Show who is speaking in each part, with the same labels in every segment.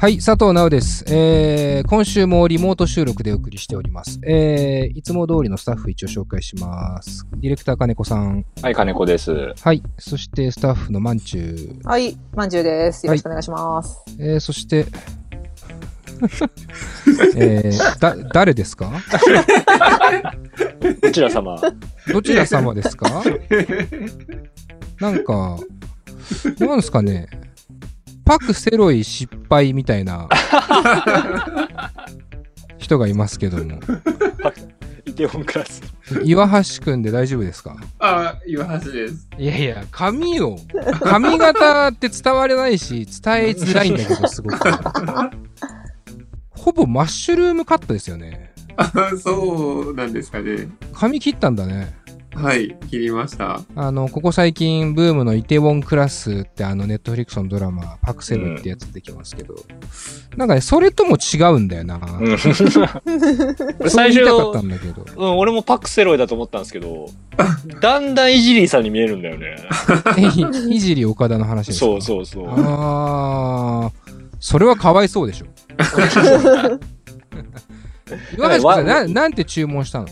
Speaker 1: はい、佐藤直です。えー、今週もリモート収録でお送りしております。えー、いつも通りのスタッフ一応紹介します。ディレクター金子さん。
Speaker 2: はい、金子です。
Speaker 1: はい。そしてスタッフのまんちゅう。
Speaker 3: はい、まんじゅうです。よろしくお願いします。
Speaker 1: えー、そして、えー、だ、誰ですか？
Speaker 2: どちら様？
Speaker 1: どちら様ですか？なんか、なんですかね？パクセロイ失敗みたいな 人がいますけども。
Speaker 2: イテウォンクラス。
Speaker 1: 岩橋くんで大丈夫ですか？
Speaker 4: あ、岩橋です。
Speaker 1: いやいや、髪を、髪型って伝われないし、伝えづらいんだけど、すごく。ほぼマッシュルームカットですよね。
Speaker 4: あ、そうなんですかね。
Speaker 1: 髪切ったんだね。
Speaker 4: はい、切りました。
Speaker 1: あの、ここ最近、ブームのイテウォンクラスってあの、ネットフリックスのドラマ、パクセブってやつできますけど、なんかね、それとも違うんだよな。
Speaker 2: う ん最初
Speaker 1: 言いたかったんだけど。
Speaker 2: うん、俺もパクセロイだと思ったんですけど、だんだんイジリーさんに見えるんだよね。
Speaker 1: いいじり岡田の話ですか？
Speaker 2: そうそうそう。
Speaker 1: あー、それはかわいそうでしょ。岩橋さん、ななんて注文したの？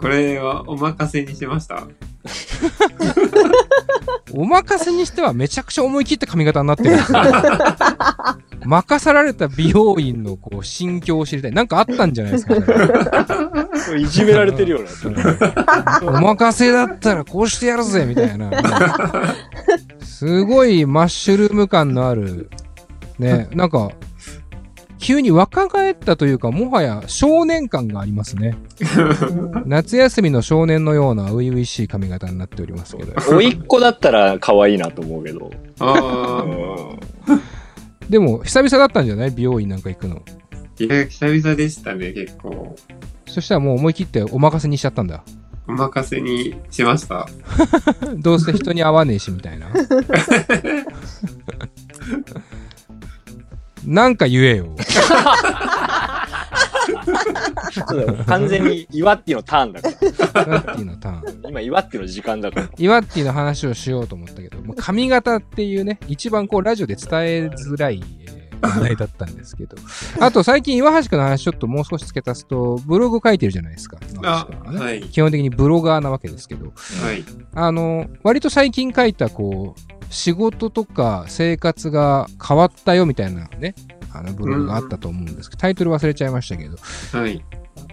Speaker 4: これはお任せにしました。
Speaker 1: お任せにしてはめちゃくちゃ思い切った髪型になってるんですよ。任された美容院のこう心境を知りたい。なんかあったんじゃないですか、それ
Speaker 2: いじめられてるよ うな。
Speaker 1: お任せだったらこうしてやるぜみたいな。すごいマッシュルーム感のある、ね、なんか、急に若返ったというか、もはや少年感がありますね。夏休みの少年のような初々しい髪型になっておりますけど。
Speaker 2: おいっ子だったら可愛いなと思うけど。
Speaker 4: あ
Speaker 2: う
Speaker 1: でも、久々だったんじゃない？美容院なんか行くの。
Speaker 4: ー、いや、久々でしたね、結構。
Speaker 1: そしたらもう思い切ってお任せにしちゃったんだ。
Speaker 4: お任せにしました。
Speaker 1: どうせ人に会わねえし、みたいな。なんか言えよ。
Speaker 2: そうだよ完全に岩っていうのターンだから。
Speaker 1: イワッティのターン。
Speaker 2: 今岩っていうの時間だから。
Speaker 1: イワッティの話をしようと思ったけど、もう髪型っていうね、一番こうラジオで伝えづらい、えー話題だったんですけど。あと最近岩橋くんの話ちょっともう少し付け足すと、ブログ書いてるじゃないですか。岩
Speaker 4: あ
Speaker 1: 橋くんはね
Speaker 4: はい。
Speaker 1: 基本的にブロガーなわけですけど、
Speaker 4: はい。
Speaker 1: あの、割と最近書いたこう、仕事とか生活が変わったよみたいなね、あのブログがあったと思うんですけど、タイトル忘れちゃいましたけど、
Speaker 4: はい。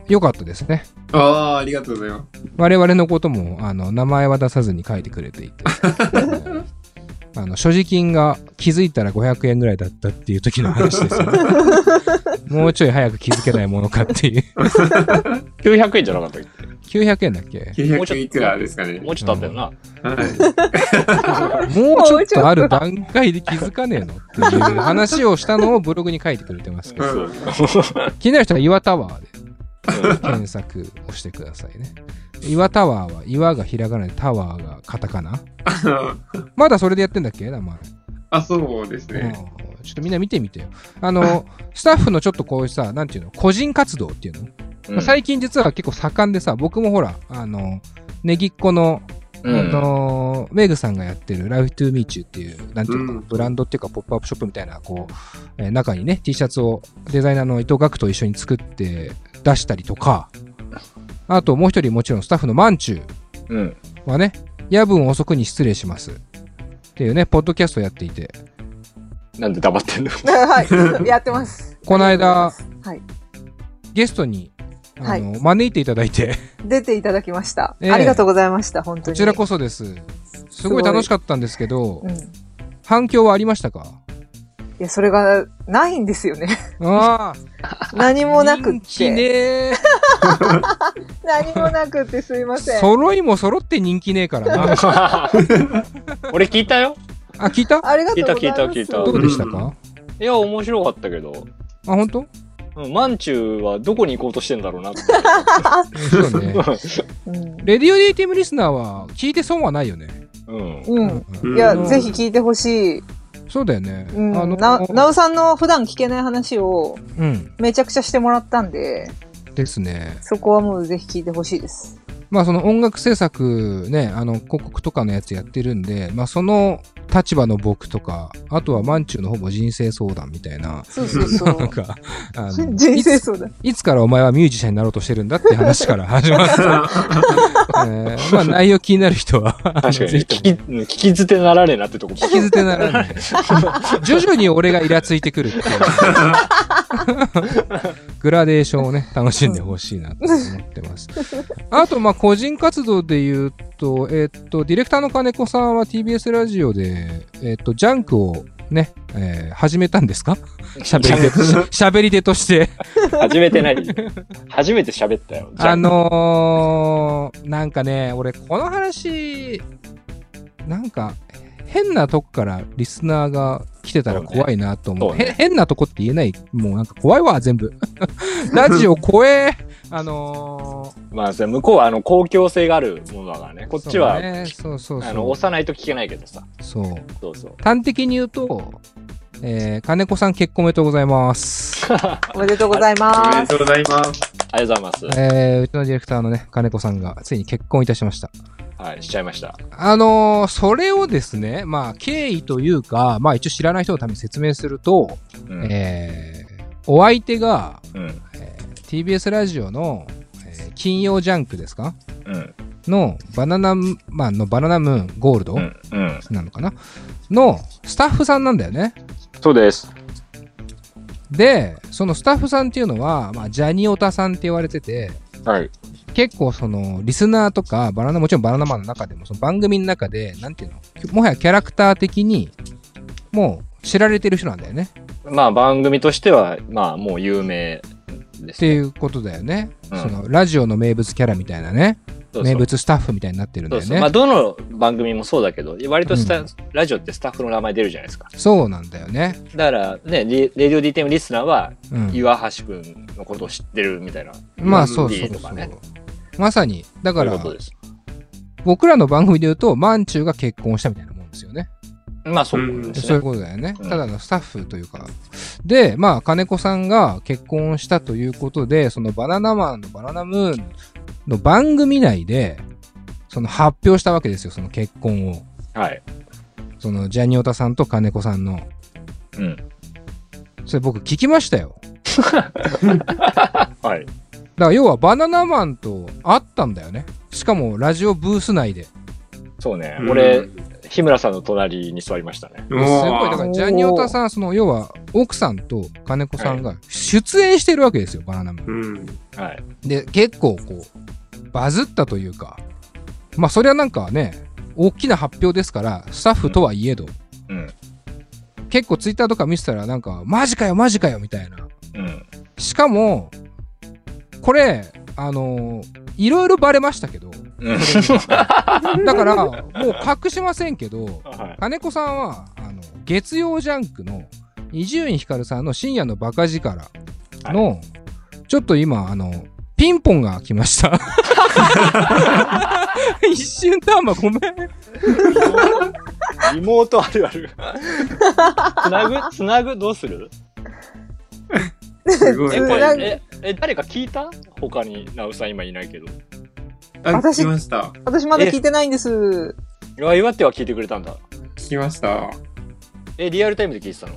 Speaker 1: よかったですね。
Speaker 4: ああ、ありがとうございます。
Speaker 1: 我々のことも、あの、名前は出さずに書いてくれていて、あの、所持金が気づいたら500円ぐらいだったっていう時の話ですよね。もうちょい早く気づけないものかっていう。
Speaker 2: 900円じゃなかったっ
Speaker 1: 900円だっけ？
Speaker 2: もうちょっと
Speaker 4: 900いくらですかね
Speaker 2: け。もうちょっとあったよな。
Speaker 4: はい。
Speaker 1: もうちょっとある段階で気づかねえのっていう話をしたのをブログに書いてくれてますけど、
Speaker 4: うん
Speaker 1: 気になる人は岩タワーで検索をしてくださいね。岩タワーは岩がひらがなでタワーがカタカナまだそれでやってんだっけ？名前。
Speaker 4: あ、そうです
Speaker 1: うん
Speaker 4: ね。
Speaker 1: ちょっとみんな見てみてよ。あの、スタッフのちょっとこういうさ、なんていうの、個人活動っていうの、
Speaker 2: うん。
Speaker 1: 最近実は結構盛んでさ、僕もほら、あの、ネギっ子の、あ
Speaker 2: うん。
Speaker 1: の、メグさんがやってる Life to Meet You っていう、なんていうのかな、
Speaker 4: うん。
Speaker 1: ブランドっていうか、ポップアップショップみたいな、こう、えー中にね、T シャツをデザイナーの伊藤岳と一緒に作って出したりとか、あともう一人もちろんスタッフのマンチュ
Speaker 2: う
Speaker 1: はね、夜分遅くに失礼します。っていうね、ポッドキャストをやっていて、
Speaker 2: なんで黙ってんの？
Speaker 3: はい、やってます。
Speaker 1: この間、
Speaker 3: はい、
Speaker 1: ゲストに、あの、
Speaker 3: は
Speaker 1: 招いていただいて、
Speaker 3: 出ていただきました。
Speaker 1: ええ
Speaker 3: ありがとうございました、本当に。
Speaker 1: こちらこそです。すごい楽しかったんですけど
Speaker 3: う、ん。い
Speaker 1: 反響はありましたか？
Speaker 3: や、それがないんですよね。
Speaker 1: ああ、
Speaker 3: 何もなくっ
Speaker 1: 人気
Speaker 3: て。
Speaker 1: ね
Speaker 3: 何もなくってすいません。
Speaker 1: 揃いも揃って人気ねえからな。
Speaker 2: 俺聞いたよ。
Speaker 1: あ、聞いた？
Speaker 3: ありがとうございます。
Speaker 2: 聞いた聞いた聞いた
Speaker 1: どうでしたか？
Speaker 2: いや、面白かったけど。
Speaker 1: あ、本当？
Speaker 2: うん、マンチューはどこに行こうとしてんだろうなって。
Speaker 1: そうね。
Speaker 3: うん。
Speaker 1: レディオディーティムリスナーは聞いて損はないよね。
Speaker 2: うん。
Speaker 3: うん。
Speaker 4: うん
Speaker 3: いや、
Speaker 1: うん
Speaker 3: ぜひ聞いてほしい。
Speaker 1: そうだよね。
Speaker 3: うん。
Speaker 1: あの、
Speaker 3: な、なおさんの普段聞けない話を
Speaker 1: うん。
Speaker 3: めちゃくちゃしてもらったんで、
Speaker 1: ですね。
Speaker 3: そこはもうぜひ聞いてほしいです。
Speaker 1: まあその音楽制作ね、あの広告とかのやつやってるんで、まあその立場の僕とか、あとはマンチューのほぼ人生相談みたいな、
Speaker 3: そうそうそう。
Speaker 1: なんか、あの
Speaker 3: 人生相談。
Speaker 1: いつからお前はミュージシャンになろうとしてるんだって話から始まって、えーまあ内容気になる人は、
Speaker 2: 確かに、聞き、うん聞き捨てならねえなってとこ。
Speaker 1: 聞き捨てならない。徐々に俺がイラついてくるっていう。グラデーションをね、楽しんでほしいなと思ってます。あと、まあ、個人活動で言うと、えっと、ディレクターの金子さんは TBS ラジオで、えっと、ジャンクをね、えー始めたんですか？喋り手として。喋り手として。
Speaker 2: 初めてない。初めて喋ったよ。
Speaker 1: あのー、なんかね、俺、この話、なんか、変なとこからリスナーが来てたら怖いなと思う。
Speaker 2: そうね
Speaker 1: へ変なとこって言えない。もうなんか怖いわ、全部。ラジオ超え、あの
Speaker 2: まあ、それ向こうはあの公共性があるものだからね。こ
Speaker 1: ー、
Speaker 2: っちは、
Speaker 1: そうねそうそう
Speaker 2: あの。押さないと聞けないけどさ。
Speaker 1: そう。
Speaker 2: そうそう。
Speaker 1: 端的に言うと、えー、金子さん結婚おめでとうございます。
Speaker 3: おめでとうござい
Speaker 4: おめ
Speaker 3: ます。
Speaker 4: でとうございます。
Speaker 2: ありがとうございます。
Speaker 1: えー、うちのディレクターのね、金子さんがついに結婚いたしました。
Speaker 2: はい、しちゃいました。
Speaker 1: あのーそれをですね、まあ、経緯というか、まあ、一応知らない人のために説明すると、
Speaker 2: うん。
Speaker 1: えー、お相手が、
Speaker 2: うん。
Speaker 1: えー TBS ラジオの、えー金曜ジャンクですか？
Speaker 2: うん。
Speaker 1: のバナナマンのバナナムーンゴールド
Speaker 2: うん。うん。
Speaker 1: なのかな、のスタッフさんなんだよね。
Speaker 2: そうです。
Speaker 1: で、そのスタッフさんっていうのは、まあ、ジャニオタさんって言われてて、
Speaker 2: はい。
Speaker 1: 結構そのリスナーとかバナナもちろんバナナマンの中でもその番組の中でなんていうの？もはやキャラクター的にもう知られてる人なんだよね。
Speaker 2: まあ、番組としては、まあ、もう有名です、
Speaker 1: って
Speaker 2: ね。
Speaker 1: いうことだよね、
Speaker 2: うん。
Speaker 1: そのラジオの名物キャラみたいなね。
Speaker 2: そうそう。
Speaker 1: 名物スタッフみたいになってるんだよね。
Speaker 2: そうそう。まあ、どの番組もそうだけど、割とスタ、ラジオってスタッフの名前出るじゃないですか。
Speaker 1: そうなんだよね。
Speaker 2: だから、ね、レレディオ DTM リスナーは、
Speaker 1: うん。
Speaker 2: 岩橋くんのことを知ってるみたいな。
Speaker 1: まあ
Speaker 4: うん
Speaker 1: そうそうそうまさにだから。僕らの番組で言うとマンチューが結婚したみたいなもんですよね
Speaker 2: まあ、そうです
Speaker 1: そういう
Speaker 2: ね。
Speaker 1: ことだよね。
Speaker 2: うん
Speaker 1: ただのスタッフというか。で、まあ、金子さんが結婚したということで、そのバナナマンのバナナムーンの番組内で、その発表したわけですよ、その結婚を。
Speaker 2: はい。
Speaker 1: そのジャニオタさんと金子さんの。
Speaker 2: うん。
Speaker 1: それ僕聞きましたよ。
Speaker 2: はい。
Speaker 1: だから要はバナナマンと会ったんだよね。しかもラジオブース内で。
Speaker 2: そうね。
Speaker 4: うん
Speaker 2: 俺、日村さんの隣に座りましたね。
Speaker 1: すごい、だからジャニオタさん、その要は奥さんと金子さんが出演してるわけですよ、バナナマン。
Speaker 4: うん。
Speaker 2: はい。
Speaker 1: で、結構こう、バズったというか、まあそれはなんかね、大きな発表ですから、スタッフとはいえど、
Speaker 2: うん。
Speaker 1: 結構ツイッターとか見せたらなんか、マジかよ、マジかよ、みたいな。
Speaker 2: うん。
Speaker 1: しかも、これ、あのーいろいろバレましたけど、
Speaker 2: うん。
Speaker 1: だから、もう隠しませんけど、
Speaker 2: はい。
Speaker 1: 金子さんは、あの、月曜ジャンクの伊集院光さんの深夜のバカ力の、ちょっと今、あの、ピンポンが来ました。一瞬ターマごめん。
Speaker 2: リモートあるある。つなぐつなぐどうする？え、
Speaker 4: すごい。
Speaker 2: え、え、誰か聞いた？他に、なうさん今いないけど。
Speaker 4: あ、
Speaker 3: 私
Speaker 4: 聞きました。
Speaker 3: 私まだ聞いてないんです。
Speaker 2: あ、岩手は聞いてくれたんだ。
Speaker 4: 聞きました。
Speaker 2: え、リアルタイムで聞いてたの？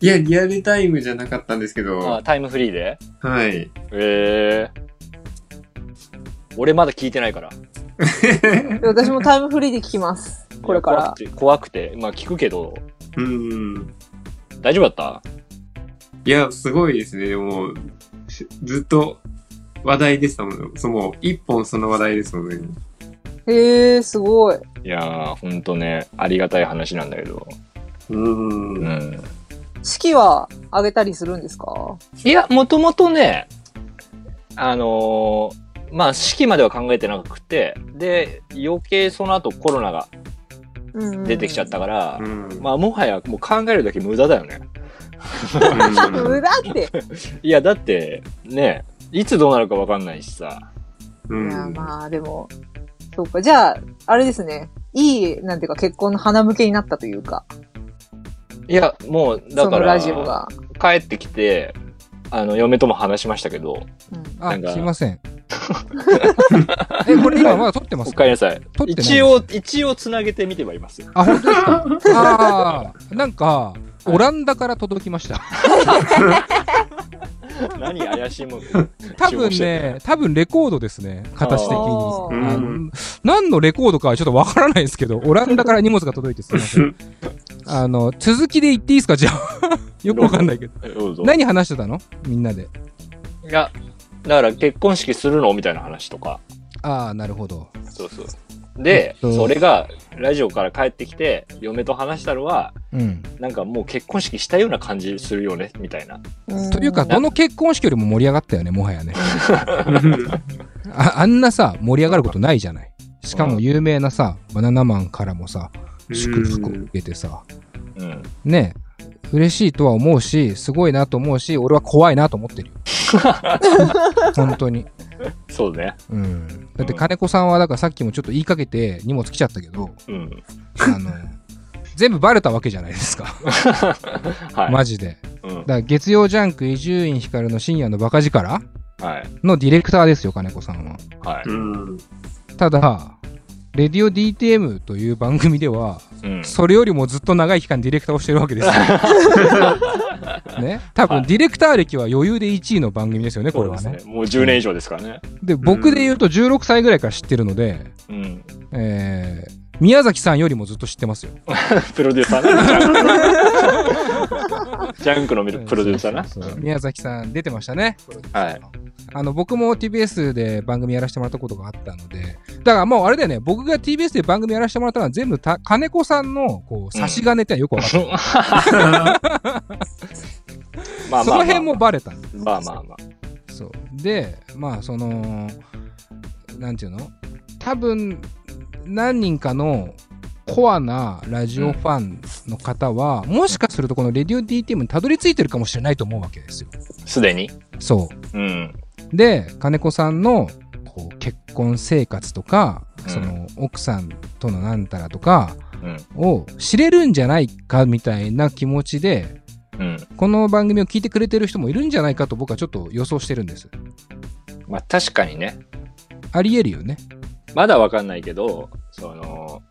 Speaker 4: いや、リアルタイムじゃなかったんですけど
Speaker 2: あ、、タイムフリーで？
Speaker 4: はい。
Speaker 2: えー。俺まだ聞いてないから。
Speaker 3: で 私もタイムフリーで聞きます。これから
Speaker 2: 怖く。て、怖くて。まあ聞くけど、
Speaker 4: うん。
Speaker 2: 大丈夫だった？
Speaker 4: いや、すごいですね。でも、しずっと話題でしたもん。その、一本その話題ですもんね。
Speaker 3: へえ、すごい。
Speaker 2: いやー、ほんとね、ありがたい話なんだけど。
Speaker 4: うん。
Speaker 2: うん。
Speaker 3: 式はあげたりするんですか？
Speaker 2: いや、もともとね、あのーまあ、式までは考えてなくて、で、余計その後コロナが出てきちゃったから、
Speaker 4: うん。
Speaker 2: まあ、もはやもう考えるだけ無駄だよね。
Speaker 3: 無駄って。
Speaker 2: いや、だって、ね、いつどうなるかわかんないしさ。
Speaker 4: うん。
Speaker 3: いや、まあでも、そうか。じゃあ、あれですね。いい、なんていうか結婚の花向けになったというか、
Speaker 2: いや、もう、だから、
Speaker 3: そのラジオが。
Speaker 2: 帰ってきて、あの、嫁とも話しましたけど、
Speaker 3: うん
Speaker 1: あ
Speaker 2: なんか、
Speaker 1: すいません。え、これ今まだ撮ってます？
Speaker 2: おかえりなさい。
Speaker 1: 撮ってない
Speaker 2: 一応、一応つなげてみてはいますよ。
Speaker 1: あ、本当ですか？ああ、なんか、オランダから届きました。
Speaker 2: 何怪しいもん。
Speaker 1: 多分ね、多分レコードですね、形的に。
Speaker 3: あ
Speaker 1: の何のレコードかはちょっとわからないですけど、オランダから荷物が届いてすいません。あの、続きで言っていいですか？じゃあ。よくわかんないけど。何話してたの？みんなで。
Speaker 2: いや、だから結婚式するの？みたいな話とか。
Speaker 1: ああ、なるほど。
Speaker 2: そうそう。で、
Speaker 1: えっと
Speaker 2: それが、ラジオから帰ってきて、嫁と話したのは、
Speaker 1: うん。
Speaker 2: なんかもう結婚式したような感じするよね、みたいな。
Speaker 3: うん
Speaker 1: というか、どの結婚式よりも盛り上がったよね、もはやね。ああんなさ、盛り上がることないじゃない。しかも有名なさ、バナナマンからもさ、祝福を受けてさ、
Speaker 2: うん。
Speaker 1: ね嬉しいとは思うし、すごいなと思うし、俺は怖いなと思ってるよ。本当に。
Speaker 2: そうね。
Speaker 1: うん。だって金子さんは、だからさっきもちょっと言いかけて荷物来ちゃったけど、
Speaker 2: うん。
Speaker 1: あの、全部バレたわけじゃないですか。
Speaker 2: はい。
Speaker 1: マジで。
Speaker 2: うん
Speaker 1: だから月曜ジャンク伊集院光の深夜のバカ力
Speaker 2: はい。
Speaker 1: のディレクターですよ、金子さんは。
Speaker 2: はい。
Speaker 4: うん。
Speaker 1: ただ、レディオ DTM という番組では、
Speaker 2: うん。
Speaker 1: それよりもずっと長い期間ディレクターをしてるわけですよ。ね。多分、
Speaker 2: はい
Speaker 1: ディレクター歴は余裕で1位の番組ですよね、これはね。
Speaker 2: ね。もう10年以上ですからね。
Speaker 1: で、僕で言うと16歳ぐらいから知ってるので、
Speaker 2: うん。
Speaker 1: えー、宮崎さんよりもずっと知ってますよ。
Speaker 2: プロデューサーな。ジャンクの。プロデューサーな。
Speaker 1: 宮崎さん出てましたね。
Speaker 2: はい。
Speaker 1: あの、僕も TBS で番組やらせてもらったことがあったので、だからもうあれだよね、僕が TBS で番組やらせてもらったのは全部た金子さんの、こう、差し金ってよくわかった。
Speaker 2: まあまあ。
Speaker 1: その辺もバレた
Speaker 2: まあまあまあ。
Speaker 1: そう。で、まあ、その、なんていうの？多分、何人かのコアなラジオファンの方は、もしかするとこのレディオ DTM にたどり着いてるかもしれないと思うわけですよ。
Speaker 2: すでに？
Speaker 1: そ
Speaker 2: うん。
Speaker 1: う。で、金子さんのこう結婚生活とか、
Speaker 2: うん
Speaker 1: その奥さんとのなんたらとか
Speaker 2: うん。
Speaker 1: を知れるんじゃないかみたいな気持ちで、
Speaker 2: うん。
Speaker 1: この番組を聞いてくれてる人もいるんじゃないかと僕はちょっと予想してるんです。
Speaker 2: まあ確かにね。
Speaker 1: あり得るよね。
Speaker 2: まだわかんないけど、その、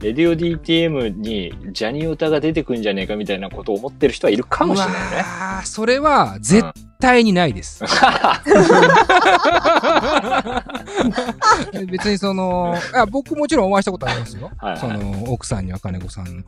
Speaker 2: レディオ DTM にジャニオタが出てくんじゃねえかみたいなことを思ってる人はいるかもしれないね。
Speaker 1: ああ、それは絶対にないです。別にその、あ僕もちろんお会いしたことありますよ。
Speaker 2: はいはい
Speaker 1: その、奥さんには金子さんの、
Speaker 2: うん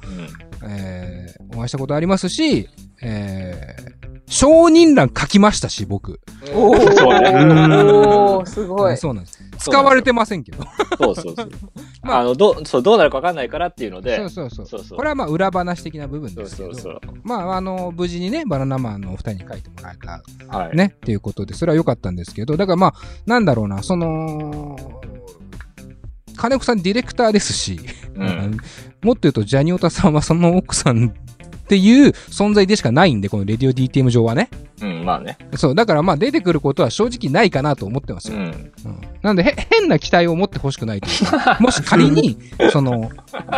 Speaker 1: えー、お会いしたことありますし、えー、承認欄書きましたし、僕。
Speaker 3: お
Speaker 2: そうね
Speaker 3: おー、すごい。
Speaker 1: そうなんです。使われてませんけど。
Speaker 2: そうそうそう。
Speaker 1: まあ
Speaker 2: あの、どう、そう、どうなるかわかんないからっていうので、
Speaker 1: そうそうそう。
Speaker 2: そうそう
Speaker 1: これはまあ裏話的な部分
Speaker 2: そう
Speaker 1: ですけど。
Speaker 2: そうそう。
Speaker 1: まあ、あの、無事にね、バナナマンのお二人に書いてもらえた
Speaker 2: はい。
Speaker 1: ね、っていうことで、それは良かったんですけど、だからまあ、なんだろうな、その、金子さんディレクターですし、
Speaker 2: うん。
Speaker 1: もっと言うと、ジャニオタさんはその奥さんっていう存在でしかないんで、このレディオ DTM 上はね。
Speaker 2: うん、まあね。
Speaker 1: そう、だからまあ出てくることは正直ないかなと思ってますよ。
Speaker 2: うん。
Speaker 1: うんなんで、へ変な期待を持ってほしくないというか、もし仮に、その、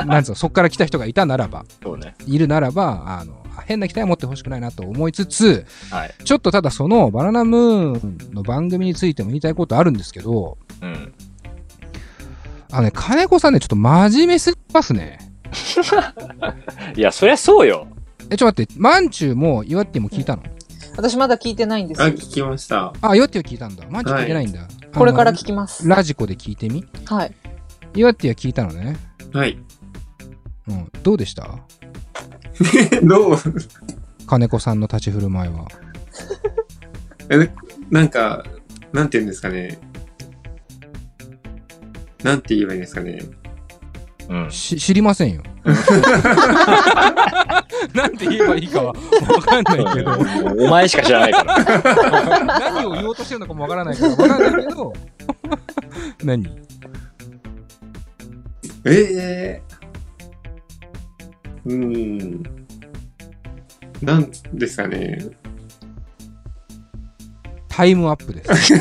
Speaker 1: なんつうの、そこから来た人がいたならば、
Speaker 2: そうね。
Speaker 1: いるならば、あの、変な期待を持ってほしくないなと思いつつ、
Speaker 2: はい。
Speaker 1: ちょっとただそのバナナムーンの番組についても言いたいことあるんですけど、
Speaker 2: うん。
Speaker 1: あのね、金子さんね、ちょっと真面目すぎますね。
Speaker 2: いや、そりゃそうよ。
Speaker 1: え、ちょっと待って、マンチューもイワッティも聞いたの？
Speaker 3: 私まだ聞いてないんです
Speaker 4: あ、
Speaker 3: よ。
Speaker 4: 聞きました。
Speaker 1: あ、イワッティは聞いたんだ。マンチュー聞いてないんだ。
Speaker 3: これから
Speaker 1: あの
Speaker 3: 聞きます。
Speaker 1: ラジコで聞いてみ？
Speaker 3: はい。
Speaker 1: イワッティは聞いたのね。
Speaker 4: はい。
Speaker 1: うん。どうでした？
Speaker 4: どう？
Speaker 1: 金子さんの立ち振る舞いは。
Speaker 4: えなんか、なんて言うんですかね。なんて言えばいいんですかね。
Speaker 2: うん。
Speaker 1: し、知りませんよ。なんて言えばいいかはわかんないけど。
Speaker 2: お前しか知らないから。
Speaker 1: 何を言おうとしてるのかもわからないからわかんないけど。何？
Speaker 4: ええうーん。なんですかね。
Speaker 1: タイムアップです。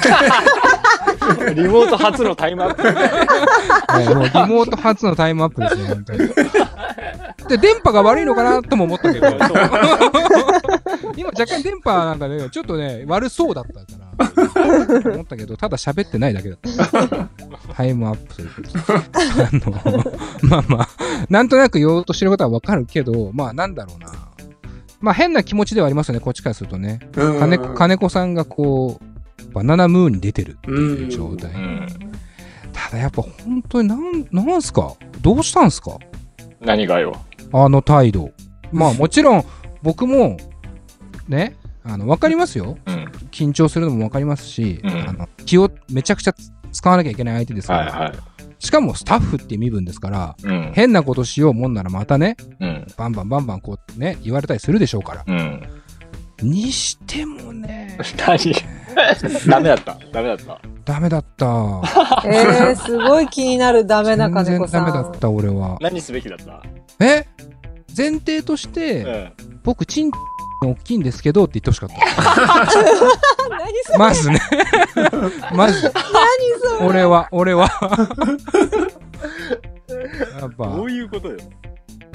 Speaker 2: リモート初のタイムアップ。
Speaker 1: はいもうリモート初のタイムアップですね、本当に。で、電波が悪いのかなとも思ったけど、今若干電波なんかね、ちょっとね、悪そうだったから。思ったけど、ただ喋ってないだけだった。タイムアップということで。あの、まあまあ、なんとなく言おうとしてることはわかるけど、まあなんだろうな。まあ変な気持ちではありますよね、こっちからするとね。
Speaker 4: うん
Speaker 1: 金子、金子さんがこう、バナナムーンに出てるっていう状態。
Speaker 2: うん。
Speaker 1: ただやっぱ本当になん、なんすか？どうしたんすか？
Speaker 2: 何がよ？
Speaker 1: あの態度。まあもちろん、僕も、ね、あの、わかりますよ。
Speaker 2: うん。
Speaker 1: 緊張するのもわかりますし、
Speaker 2: うん
Speaker 1: あの気をめちゃくちゃつ使わなきゃいけない相手ですから、
Speaker 2: はいはい。
Speaker 1: しかもスタッフっていう身分ですから、
Speaker 2: うん。
Speaker 1: 変なことしようもんならまたね、
Speaker 2: うん。
Speaker 1: バンバンバンバンこうね、言われたりするでしょうから。
Speaker 2: うん。
Speaker 1: にしてもね、
Speaker 2: 何？ダメだった。ダメだった。
Speaker 1: ダメだった。
Speaker 3: えー、すごい気になるダメな金子さん。
Speaker 1: ダメだった、俺は。
Speaker 2: 何すべきだった？
Speaker 1: え？前提として、
Speaker 2: うん。
Speaker 1: 僕、チン大きいんですけどって言ってほしかった。まずね。まず、
Speaker 3: 何それ？
Speaker 1: 俺は、俺は。やっぱ、
Speaker 2: どういうことよ？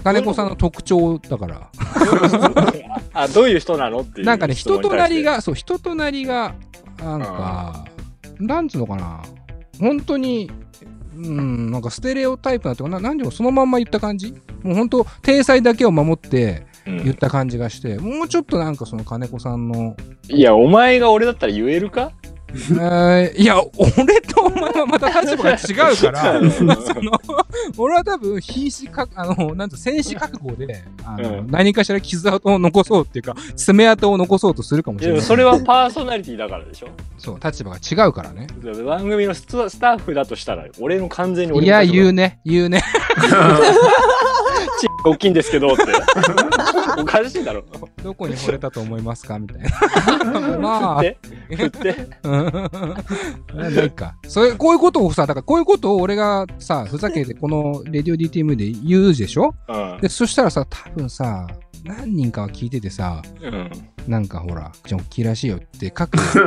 Speaker 1: 金子さんの特徴だから。
Speaker 2: あ、どういう人なのっていう。
Speaker 1: なんかね、人となり
Speaker 2: が。
Speaker 1: が、そう、人となりが、なんか、なんつうのかな。本当に、うん、なんかステレオタイプなっていうかな、なんでもそのまんま言った感じ？もう本当、体裁だけを守って
Speaker 2: うん
Speaker 1: 言った感じがして、もうちょっとなんかその金子さんの、
Speaker 2: いや、お前が俺だったら言えるか？
Speaker 1: えーいや、俺とお前はまた立場が違うから、その、俺は多分、瀕死か、あの、なんと戦死覚悟で、あの、
Speaker 2: うん
Speaker 1: 何かしら傷跡を残そうっていうか、爪痕を残そうとするかもしれない。
Speaker 2: いやそれはパーソナリティだからでしょ？
Speaker 1: そう、立場が違うからね。
Speaker 2: 番組のスタスタッフだとしたら、俺の完全に俺
Speaker 1: いや、
Speaker 2: の立場
Speaker 1: 言うね、言うね。
Speaker 2: ち大きいんですけどって。おかしいだろ。
Speaker 1: どこに惚れたと思いますか？みたいな。まあ、
Speaker 2: で、振って。
Speaker 1: うんないか。それ、こういうことをさ、だからこういうことを俺がさ、ふざけてこのレディオ DTM で言うでしょ？
Speaker 2: うん
Speaker 1: で、そしたらさ、多分さ、何人かは聞いててさ、
Speaker 2: うん。
Speaker 1: なんかほら、ジョンキーらしいよって書く人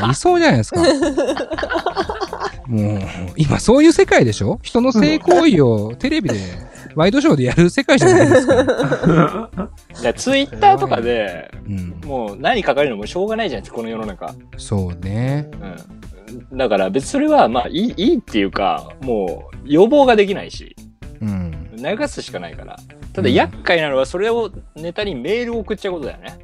Speaker 1: がいそうじゃないですか。もう、今そういう世界でしょ？人の性行為をテレビで、ワイドショーでやる世界じゃないですか。
Speaker 2: ツイッターとかで、
Speaker 1: うん。
Speaker 2: もう何書かれるのもしょうがないじゃないですか、この世の中。
Speaker 1: そうね。
Speaker 2: うん。だから別にそれは、まあいい、いいっていうか、もう予防ができないし、
Speaker 1: うん。
Speaker 2: 流すしかないから。ただ厄介なのはそれをネタにメールを送っちゃうことだよね。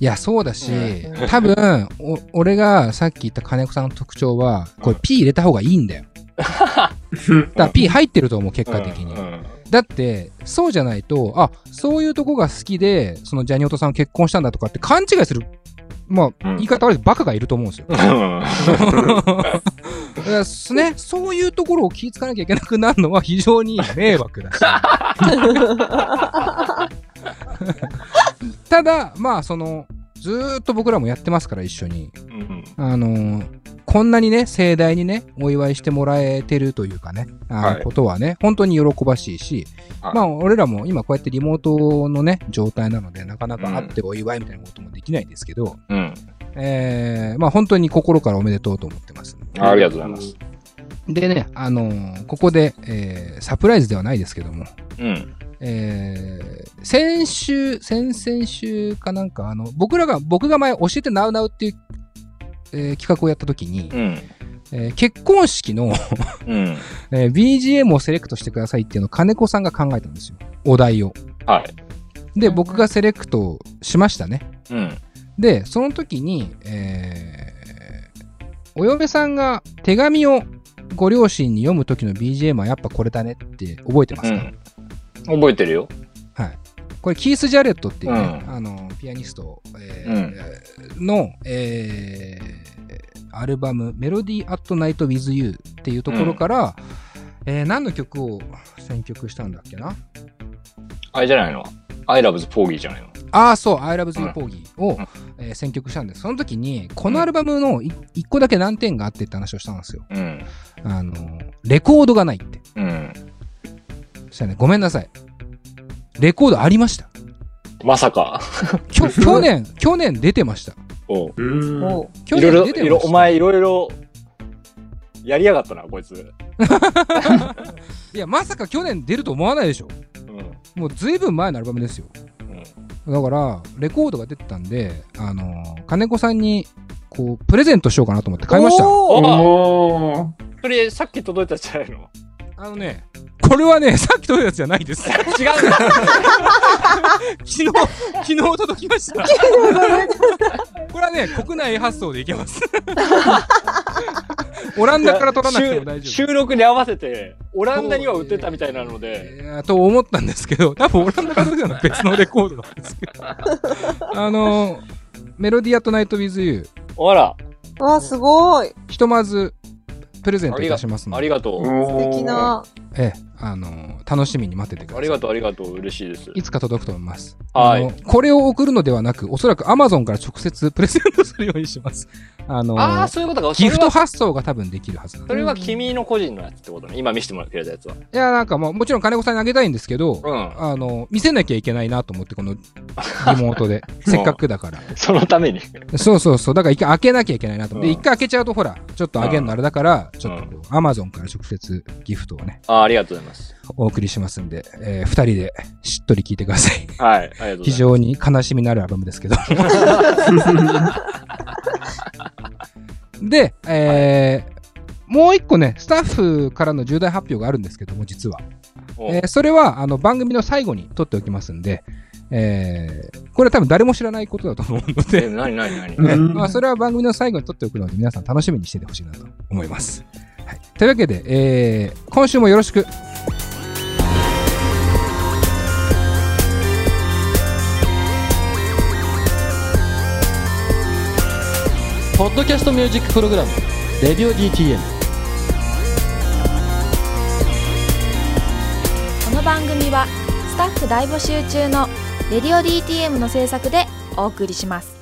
Speaker 1: いや、そうだし
Speaker 3: う、
Speaker 1: 多分、お俺がさっき言った金子さんの特徴は、これ P 入れた方がいいんだよ。だから P 入ってると思う、結果的に
Speaker 2: う。ん
Speaker 1: だって、そうじゃないと、あ、そういうとこが好きで、そのジャニオトさん結婚したんだとかって勘違いする、まあ、
Speaker 2: うん
Speaker 1: 言い方悪いバカがいると思うんですよ。すね、そういうところを気ぃつかなきゃいけなくなるのは非常に迷惑だし。ただ、まあ、その、ずーっと僕らもやってますから、一緒に。
Speaker 2: うん
Speaker 1: あのーこんなにね、盛大にね、お祝いしてもらえてるというかね、あー
Speaker 2: はい
Speaker 1: ことはね、本当に喜ばしいし、
Speaker 2: はい
Speaker 1: まあ、俺らも今こうやってリモートのね、状態なので、なかなか会ってお祝いみたいなこともできないんですけど、
Speaker 2: うん。
Speaker 1: えー、まあ本当に心からおめでとうと思ってます。
Speaker 2: ありがとうございます。
Speaker 1: でね、あのーここで、えーサプライズではないですけども、
Speaker 2: うん。
Speaker 1: えー先週、先々週かなんか、あの、僕らが、僕が前教えてなうなうっていう、えー企画をやった時に、
Speaker 2: うん。
Speaker 1: えー結婚式の、
Speaker 2: うん。
Speaker 1: えー BGM をセレクトしてくださいっていうのを金子さんが考えたんですよ。お題を。
Speaker 2: はい。
Speaker 1: で、僕がセレクトしましたね。
Speaker 2: うん。
Speaker 1: で、その時に、えーお嫁さんが手紙をご両親に読む時の BGM はやっぱこれだねって覚えてますか、
Speaker 2: うん。覚えてるよ。
Speaker 1: はい。これ、キース・ジャレットっていうね、
Speaker 2: うん
Speaker 1: あの、ピアニスト、えーの、えーアルバム、メロディー・アット・ナイト・ウィズ・ユーっていうところから、えー何の曲を選曲したんだっけな？
Speaker 2: あれじゃないの ?I love the Porgy じゃないの？
Speaker 1: ああ、そう、I Love
Speaker 2: ん
Speaker 1: Porgy を、
Speaker 2: うん
Speaker 1: えー選曲したんです。その時に、このアルバムのい一個だけ難点があってって話をしたんですよ。
Speaker 2: うん。
Speaker 1: あの、レコードがないって。
Speaker 2: うん。
Speaker 1: そしたらね、ごめんなさい。レコードありました？
Speaker 2: まさか。
Speaker 1: きょ 去年、去年出てました。
Speaker 2: おう
Speaker 1: 去
Speaker 2: いろいろ、
Speaker 1: 年出てました。
Speaker 2: いろお前いろいろ、やりやがったな、こいつ。
Speaker 1: いや、まさか去年出ると思わないでしょ。
Speaker 2: うん。
Speaker 1: もうずいぶん前のアルバムですよ。
Speaker 2: うん。
Speaker 1: だから、レコードが出てたんで、あの、金子さんにこう、プレゼントしようかなと思って買いました。
Speaker 3: おー
Speaker 4: おー。
Speaker 2: それ、さっき届いたじゃないの？
Speaker 1: あのね、これはね、さっき届いたやつじゃないです。
Speaker 2: 違うんだ。
Speaker 1: 昨日、昨日届きました。これはね、国内発送でいけます。オランダから取らなくても大丈
Speaker 2: 収収録に合わせて、オランダには売ってたみたいなので、
Speaker 1: と思ったんですけど、多分オランダから取ったのは別のレコードなんですけど。あの、メロディアトナイト with you、
Speaker 2: あら、
Speaker 3: わあ、すごい。
Speaker 1: ひとまず、プレゼントいたしますので、
Speaker 2: ありがとう。
Speaker 3: 素敵な。
Speaker 1: ええ、あの、楽しみに待っててください。
Speaker 2: ありがとう、ありがとう。嬉しいです。
Speaker 1: いつか届くと思います。
Speaker 2: はい
Speaker 1: これを送るのではなく、おそらく Amazon から直接プレゼントするようにします。あの、
Speaker 2: ああ、そういうことか。
Speaker 1: ギフト発送が多分できるはず
Speaker 2: それは君の個人のやつってことね。今見せてもらってくれたやつは。
Speaker 1: いや、なんかもう、もちろん金子さんにあげたいんですけど、
Speaker 2: うん。
Speaker 1: あの、見せなきゃいけないなと思って、この リモートで。せっかくだから。
Speaker 2: そのために。
Speaker 1: そうそうそう。だから一回開けなきゃいけないなと思って、
Speaker 2: うん
Speaker 1: 一回開けちゃうとほら、ちょっとあげるのあれだから、ちょっと Amazon から直接ギフトをね、
Speaker 2: ああ、ありがとうございます。
Speaker 1: お送りしますんで、えー二人でしっとり聞いてください。
Speaker 2: はい、ありがとうございます。
Speaker 1: 非常に悲しみのあるアルバムですけど。で、えーもう一個ね、スタッフからの重大発表があるんですけども、実は。
Speaker 2: お
Speaker 1: えーそれは、あの、番組の最後に撮っておきますんで、えーこれは多分誰も知らないことだと思うの
Speaker 2: え、
Speaker 1: で、
Speaker 2: なになになに
Speaker 1: ね
Speaker 4: うん
Speaker 1: まあ、それは番組の最後に撮っておくので、皆さん楽しみにしててほしいなと思います。はい。というわけで、えー今週もよろしく。
Speaker 5: ポッドキャストミュージックプログラム「レディオ DTM」
Speaker 6: この番組はスタッフ大募集中の「レディオ DTM」の制作でお送りします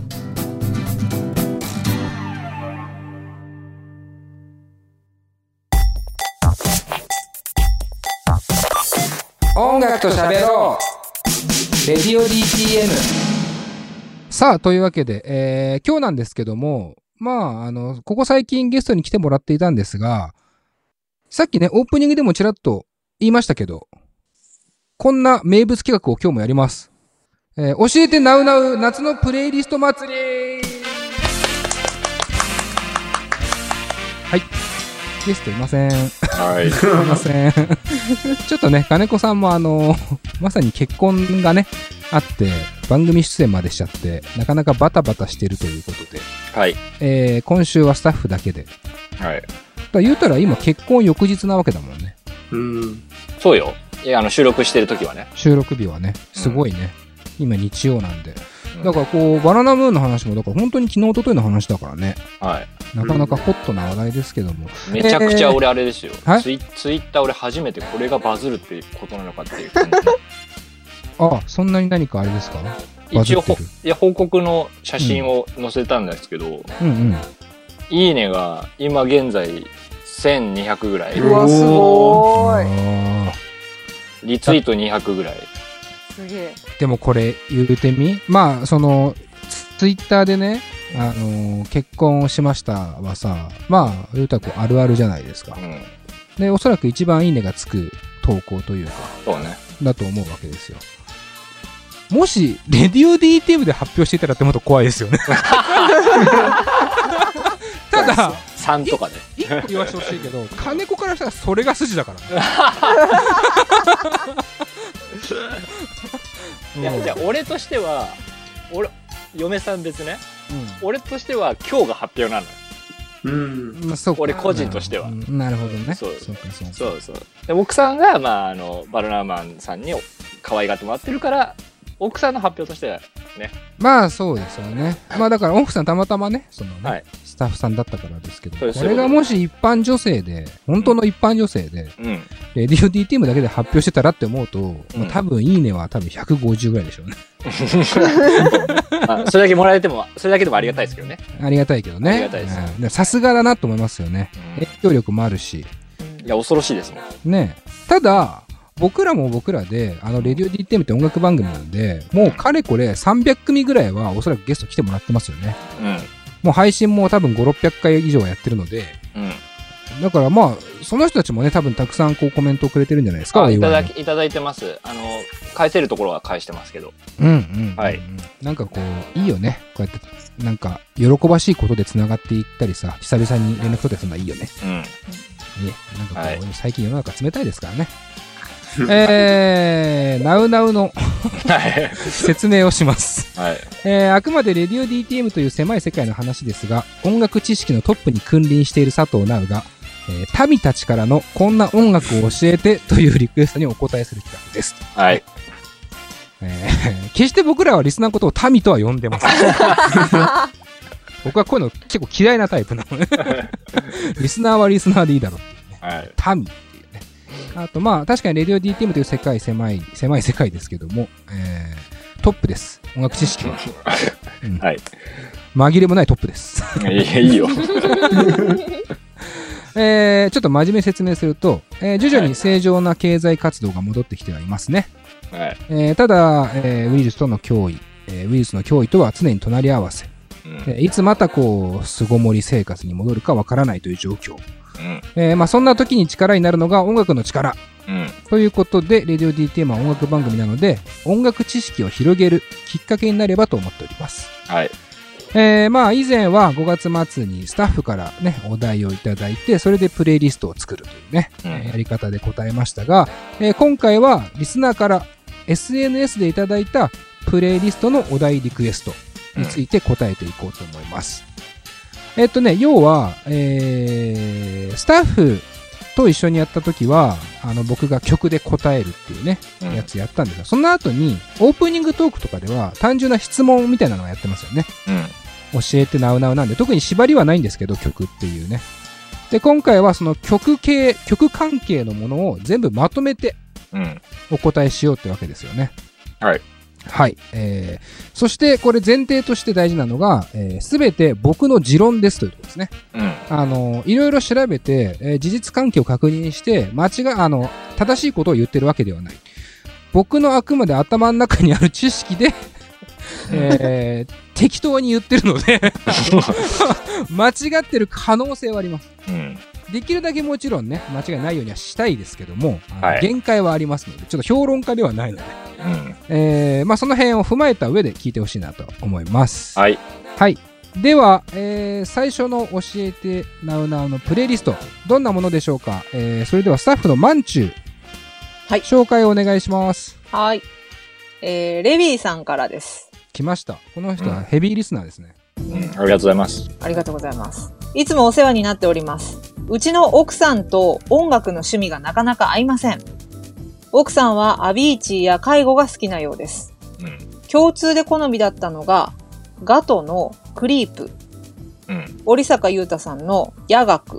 Speaker 1: 楽と喋ろうレディオ DTM さあ、というわけで、えー今日なんですけども、まあ、あの、ここ最近ゲストに来てもらっていたんですが、さっきね、オープニングでもちらっと言いましたけど、こんな名物企画を今日もやります。えー教えてナウナウ夏のプレイリスト祭りはい。ゲストいません。
Speaker 2: はい。
Speaker 1: すいません。ちょっとね、金子さんもあの、まさに結婚がね、あって、番組出演までしちゃって、なかなかバタバタしてるということで、
Speaker 2: はい。
Speaker 1: えー、今週はスタッフだけで。
Speaker 2: はい。
Speaker 1: ら言うたら今結婚翌日なわけだもんね。
Speaker 4: うん。
Speaker 2: そうよ。いや、あの、収録してる時はね。
Speaker 1: 収録日はね、すごいね。今日曜なんで。
Speaker 2: うん
Speaker 1: だからこう、バナナムーンの話も、だから本当に昨日、一昨日の話だからね。
Speaker 2: はい。
Speaker 1: なかなかホットな話題ですけども。
Speaker 2: めちゃくちゃ俺あれですよ。
Speaker 1: はい
Speaker 2: ツイツイッター俺初めてこれがバズるっていうことなのかっていう感じ。
Speaker 1: あ、そんなに何かあれですか？
Speaker 2: 一応。いや報告の写真を載せたんですけど、
Speaker 1: うんうん。
Speaker 2: いいねが今現在1200ぐらい、
Speaker 3: うわ、すごい。
Speaker 1: ー
Speaker 2: リツイート200ぐらい。
Speaker 3: すげえ。
Speaker 1: でもこれ言うてみ？まあそのツツイッターでね、あのー結婚しましたはさまあ言うたらこうあるあるじゃないですか
Speaker 2: うん。
Speaker 1: でおそらく一番いいねがつく投稿というか
Speaker 2: そうね。
Speaker 1: だと思うわけですよもしレディオ DTM で発表していたらってもっと怖いですよね ただ
Speaker 2: 3とかね。
Speaker 1: 一個言わせてほしいけど金子からしたらそれが筋だからね
Speaker 2: いや、じゃあ俺としては、俺、嫁さん別ね。
Speaker 1: うん
Speaker 2: 俺としては今日が発表なのよ。
Speaker 4: うん。
Speaker 1: まあそうか
Speaker 2: 俺個人としては
Speaker 1: うんなるほどね
Speaker 2: そう
Speaker 1: そうかそうか
Speaker 2: そうそう。で、奥さんが、まあ、あの、バナナマンさんに可愛がってもらってるから、奥さんの発表としては、
Speaker 1: まあそうですよね。まあだから奥さんたまたまね、そのね、
Speaker 2: はい
Speaker 1: スタッフさんだったからですけど、これがもし一般女性で、本当の一般女性で、
Speaker 2: うん。
Speaker 1: レディオ DTM だけで発表してたらって思うと、まあ多分いいねは多分150ぐらいでしょうね。
Speaker 2: あそれだけもらえても、それだけでもありがたいですけどね。
Speaker 1: ありがたいけどね。
Speaker 2: ありがたいです
Speaker 1: うんでさすがだなと思いますよね。影響力もあるし、
Speaker 2: いや、恐ろしいですもん。
Speaker 1: ねただ、僕らも僕らで、あの、レディオ DTM って音楽番組なんで、もうかれこれ300組ぐらいはおそらくゲスト来てもらってますよね。
Speaker 2: うん。
Speaker 1: もう配信も多分5、600回以上はやってるので、
Speaker 2: うん。
Speaker 1: だからまあ、その人たちもね、多分たくさんこうコメントをくれてるんじゃないですか、
Speaker 2: あ、いただ
Speaker 1: いの
Speaker 2: き、いただいてます。あの、返せるところは返してますけど。
Speaker 1: うんうんうん。
Speaker 2: はい
Speaker 1: なんかこう、いいよね。こうやって、なんか、喜ばしいことで繋がっていったりさ、久々に連絡取ってするのはいいよね。
Speaker 2: うん。
Speaker 1: ね。なんかこう、
Speaker 2: はい
Speaker 1: 最近世の中冷たいですからね。えー、ナウナウの
Speaker 2: はい。
Speaker 1: 説明をします。
Speaker 2: はい。
Speaker 1: えーあくまでレディオ DTM という狭い世界の話ですが、音楽知識のトップに君臨している佐藤直が、えー民たちからのこんな音楽を教えてというリクエストにお答えする企画です。
Speaker 2: はい。
Speaker 1: えー決して僕らはリスナーのことを民とは呼んでません。僕はこういうの結構嫌いなタイプなのね。リスナーはリスナーでいいだろうっていうね。
Speaker 2: はい。
Speaker 1: 民。あとまあ確かにレディオ DTM という世界狭い、狭い世界ですけども、えートップです。音楽知識は。うん
Speaker 2: はい。
Speaker 1: 紛れもないトップです。
Speaker 2: いや、いいよ。
Speaker 1: えーちょっと真面目に説明すると、えー徐々に正常な経済活動が戻ってきてはいますね。
Speaker 2: はい。
Speaker 1: えーただ、えーウイルスとの脅威、えーウイルスの脅威とは常に隣り合わせ、
Speaker 2: うん。
Speaker 1: えーいつまたこう、巣ごもり生活に戻るかわからないという状況。
Speaker 2: うん。
Speaker 1: えーまあそんな時に力になるのが音楽の力。
Speaker 2: うん。
Speaker 1: ということで、レディオ DTM は音楽番組なので、音楽知識を広げるきっかけになればと思っております。
Speaker 2: はい。
Speaker 1: えーまあ以前は5月末にスタッフからね、お題をいただいて、それでプレイリストを作るというね、やり方で答えましたが、えー今回はリスナーから SNS でいただいたプレイリストのお題リクエストについて答えていこうと思います。えっとね、要は、えースタッフと一緒にやった時は、あの、僕が曲で答えるっていうね、
Speaker 2: うん
Speaker 1: やつやったんですが、その後に、オープニングトークとかでは、単純な質問みたいなのをやってますよね。
Speaker 2: うん。
Speaker 1: 教えてなうなうなんで、特に縛りはないんですけど、曲っていうね。で、今回はその曲系、曲関係のものを全部まとめて
Speaker 2: うん。
Speaker 1: お答えしようってわけですよね。
Speaker 2: はい。
Speaker 1: はい。えー、そしてこれ前提として大事なのが、えー、すべて僕の持論ですというところですね。
Speaker 2: うん。
Speaker 1: あの、いろいろ調べて、えー事実関係を確認して、間違い、あの、正しいことを言ってるわけではない。僕のあくまで頭の中にある知識で、えー適当に言ってるので、間違ってる可能性はあります。
Speaker 2: うん。
Speaker 1: できるだけもちろんね、間違いないようにはしたいですけども、
Speaker 2: はい
Speaker 1: 限界はありますので、ちょっと評論家ではないので、
Speaker 2: うん。
Speaker 1: えーまあその辺を踏まえた上で聞いてほしいなと思います。
Speaker 2: はい。
Speaker 1: はい。では、えー最初の教えてなうなうのプレイリスト、どんなものでしょうか、えーそれではスタッフのマンチュー、
Speaker 3: はい
Speaker 1: 紹介をお願いします。
Speaker 3: はい。えー、レビーさんからです。
Speaker 1: 来ました。この人はヘビーリスナーですね。
Speaker 2: うん。ありがとうございます。
Speaker 3: ありがとうございます。いつもお世話になっております。うちの奥さんと音楽の趣味がなかなか合いません。奥さんはアビーチーや介護が好きなようです。
Speaker 2: うん。
Speaker 3: 共通で好みだったのが、ガトのクリープ、
Speaker 2: うん。
Speaker 3: 折坂優太さんの野楽、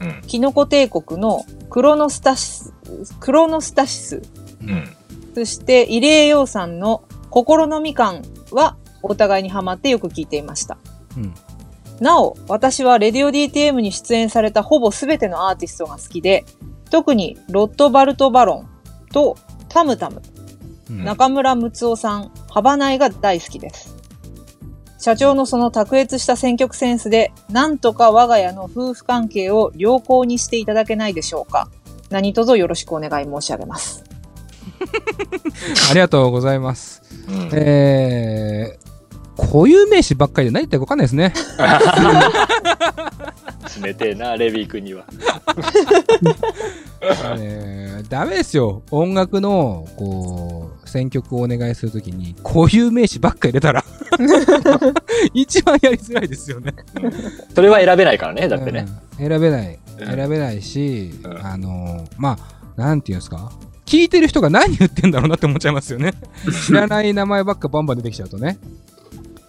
Speaker 2: うん。
Speaker 3: キノコ帝国のクロノスタシス、クロノスタシス、
Speaker 2: うん。
Speaker 3: そして入江洋さんの心のみかんはお互いにハマってよく聞いていました。
Speaker 1: うん。
Speaker 3: なお、私はレディオ DTM に出演されたほぼすべてのアーティストが好きで、特にロットバルト・バロンとタムタム、
Speaker 1: うん
Speaker 3: 中村睦夫さん、ハバナイが大好きです。社長のその卓越した選曲センスで、なんとか我が家の夫婦関係を良好にしていただけないでしょうか。何卒よろしくお願い申し上げます。
Speaker 1: ありがとうございます。
Speaker 2: うん。
Speaker 1: えー、固有名詞ばっかりで何言ってるか分かんないですね。
Speaker 2: 冷てえな、レビー君には。
Speaker 1: えーダメですよ。音楽の、こう、選曲をお願いするときに、固有名詞ばっか入れたら、一番やりづらいですよね。
Speaker 2: それは選べないからね、だってね。
Speaker 1: うん選べない。
Speaker 2: うん
Speaker 1: 選べないし、
Speaker 2: うん
Speaker 1: あの、まあ、なんていうんですか？聞いてる人が何言ってんだろうなって思っちゃいますよね。知らない名前ばっかバンバン出てきちゃうとね。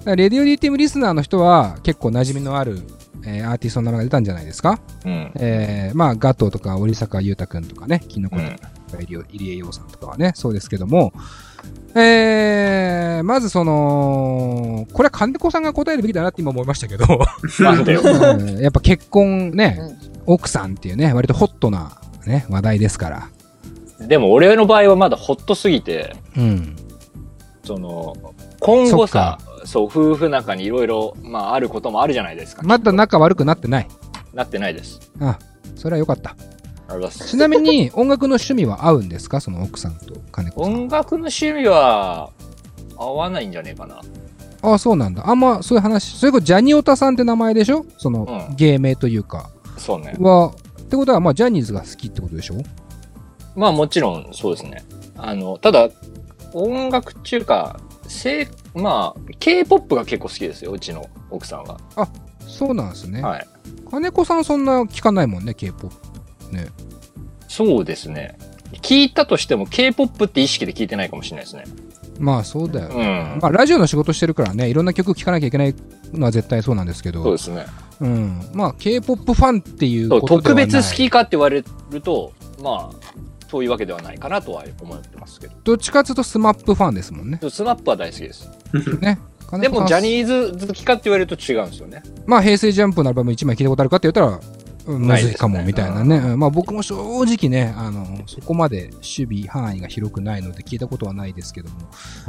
Speaker 1: だからレディオ DTM リスナーの人は結構馴染みのある、えーアーティストの名前が出たんじゃないですか
Speaker 2: うん。
Speaker 1: えーまあ、ガトーとか、折坂優太くんとかね、キノコ
Speaker 2: うん。
Speaker 1: とかか、入江洋さんとかはね、そうですけども、えー、まずその、これは金子さんが答えるべきだなって今思いましたけど、
Speaker 2: なんでよ。
Speaker 1: うんやっぱ結婚ね、
Speaker 3: うん
Speaker 1: 奥さんっていうね、割とホットなね、話題ですから。
Speaker 2: でも俺の場合はまだホットすぎて、
Speaker 1: うん。
Speaker 2: その、今後さ、そう、夫婦仲にいろいろ、まあ、あることもあるじゃないですか。
Speaker 1: まだ仲悪くなってない。
Speaker 2: なってないです。
Speaker 1: あ、それはよかった。ちなみに音楽の趣味は合うんですか？その奥さんと金子さん。
Speaker 2: 音楽の趣味は、合わないんじゃねえかな。
Speaker 1: あそうなんだ。あんまそういう話。それこそジャニオタさんって名前でしょ？その、
Speaker 2: うん
Speaker 1: 芸名というか。
Speaker 2: そうね。
Speaker 1: は、ってことは、まあ、ジャニーズが好きってことでしょ？
Speaker 2: まあもちろんそうですね。あの、ただ、音楽中か、せいまあ、K-POP が結構好きですよ、うちの奥さんは。
Speaker 1: そうなんですね。
Speaker 2: はい。
Speaker 1: 金子さんそんな聞かないもんね、K-POP。ね。
Speaker 2: そうですね。聞いたとしても K-POP って意識で聞いてないかもしれないですね。
Speaker 1: まあ、そうだよ
Speaker 2: う
Speaker 1: ね。
Speaker 2: ん。
Speaker 1: まあ、ラジオの仕事してるからね、いろんな曲聴かなきゃいけないのは絶対そうなんですけど。
Speaker 2: そうですね。
Speaker 1: うん。まあ、K-POP ファンっていうことでは。
Speaker 2: 特別好きかって言われると、まあ、そういうわけではないかなとは思ってますけど。
Speaker 1: どっちかっていうと、スマップファンですもんね。
Speaker 2: スマップは大好きです。
Speaker 1: ね。
Speaker 2: でも、ジャ
Speaker 1: ー
Speaker 2: ニーズ好きかって言われると違うんですよね。
Speaker 1: まあ、平成ジャンプのアルバム1枚聞いたことあるかって言ったら、うんむずいかもみたいなね。うんまあ僕も正直ね、あの、そこまで守備範囲が広くないので聞いたことはないですけども。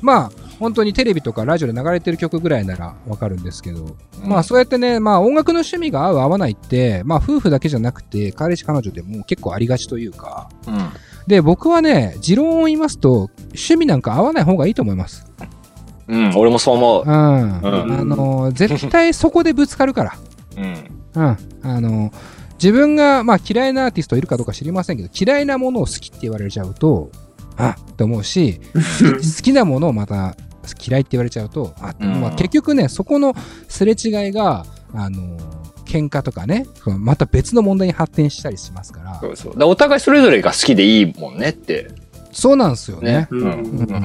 Speaker 1: まあ、本当にテレビとかラジオで流れてる曲ぐらいならわかるんですけど、まあそうやってね、まあ音楽の趣味が合う合わないって、まあ夫婦だけじゃなくて、彼氏彼女でも結構ありがちというか。
Speaker 2: うん。
Speaker 1: で、僕はね、持論を言いますと、趣味なんか合わない方がいいと思います。
Speaker 2: うん、俺もそう思う
Speaker 1: う。ん。あの、絶対そこでぶつかるから。
Speaker 2: うん。
Speaker 1: うん。あの、自分が、まあ嫌いなアーティストいるかどうか知りませんけど、嫌いなものを好きって言われちゃうと、あって思うし、好きなものをまた嫌いって言われちゃうと、あまあ結局ね、そこのすれ違いが、あの、喧嘩とかね、また別の問題に発展したりしますから
Speaker 2: そ、うそう。お互いそれぞれが好きでいいもんねって。
Speaker 1: そうなんですよね
Speaker 2: ね。。
Speaker 4: うん
Speaker 2: うん。
Speaker 1: うん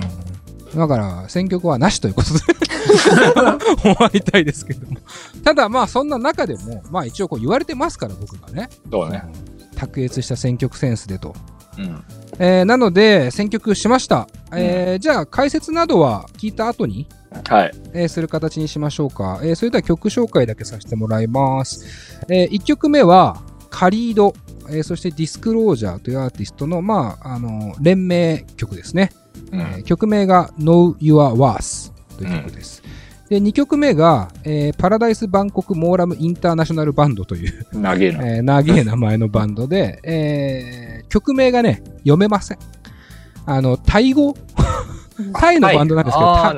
Speaker 1: だから、選曲はなしということで 終わりたいですけども。ただまあ、そんな中でも、まあ一応こう言われてますから、僕がね。
Speaker 2: そうね。
Speaker 1: うん卓越した選曲センスでと。
Speaker 2: うん。
Speaker 1: えーなので、選曲しました。えーじゃあ、解説などは聞いた後に、
Speaker 2: はい。
Speaker 1: えーする形にしましょうか。えーそれでは曲紹介だけさせてもらいます。え1曲目は、カリード、えーそしてディスクロージャーというアーティストの、まあ、あの、連名曲ですね。
Speaker 2: うん
Speaker 1: えー曲名が Know Your Worth という曲です。で、2曲目が、えーパラダイス・バンコク・モーラム・インターナショナル・バンドという、
Speaker 2: 投げな。
Speaker 1: えー長い名前のバンドで、えー曲名がね、読めません。あの、タイ語？タイのバンドなんですけど、
Speaker 2: ああ、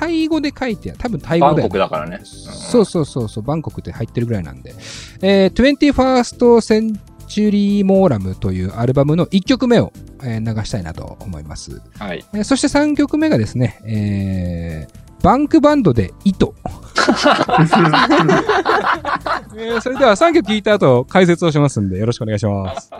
Speaker 1: タイ語で書いてある。多分タイ
Speaker 2: バン
Speaker 1: 語だよ、
Speaker 2: コクだからね。
Speaker 1: そうそうそうそう、バンコクって入ってるぐらいなんで。えー、21st Century Moram というアルバムの1曲目を、えー流したいなと思います。
Speaker 2: はい。
Speaker 1: えーそして3曲目がですね、えー、バンクバンドで糸。えーそれでは3曲聴いた後解説をしますんでよろしくお願いします。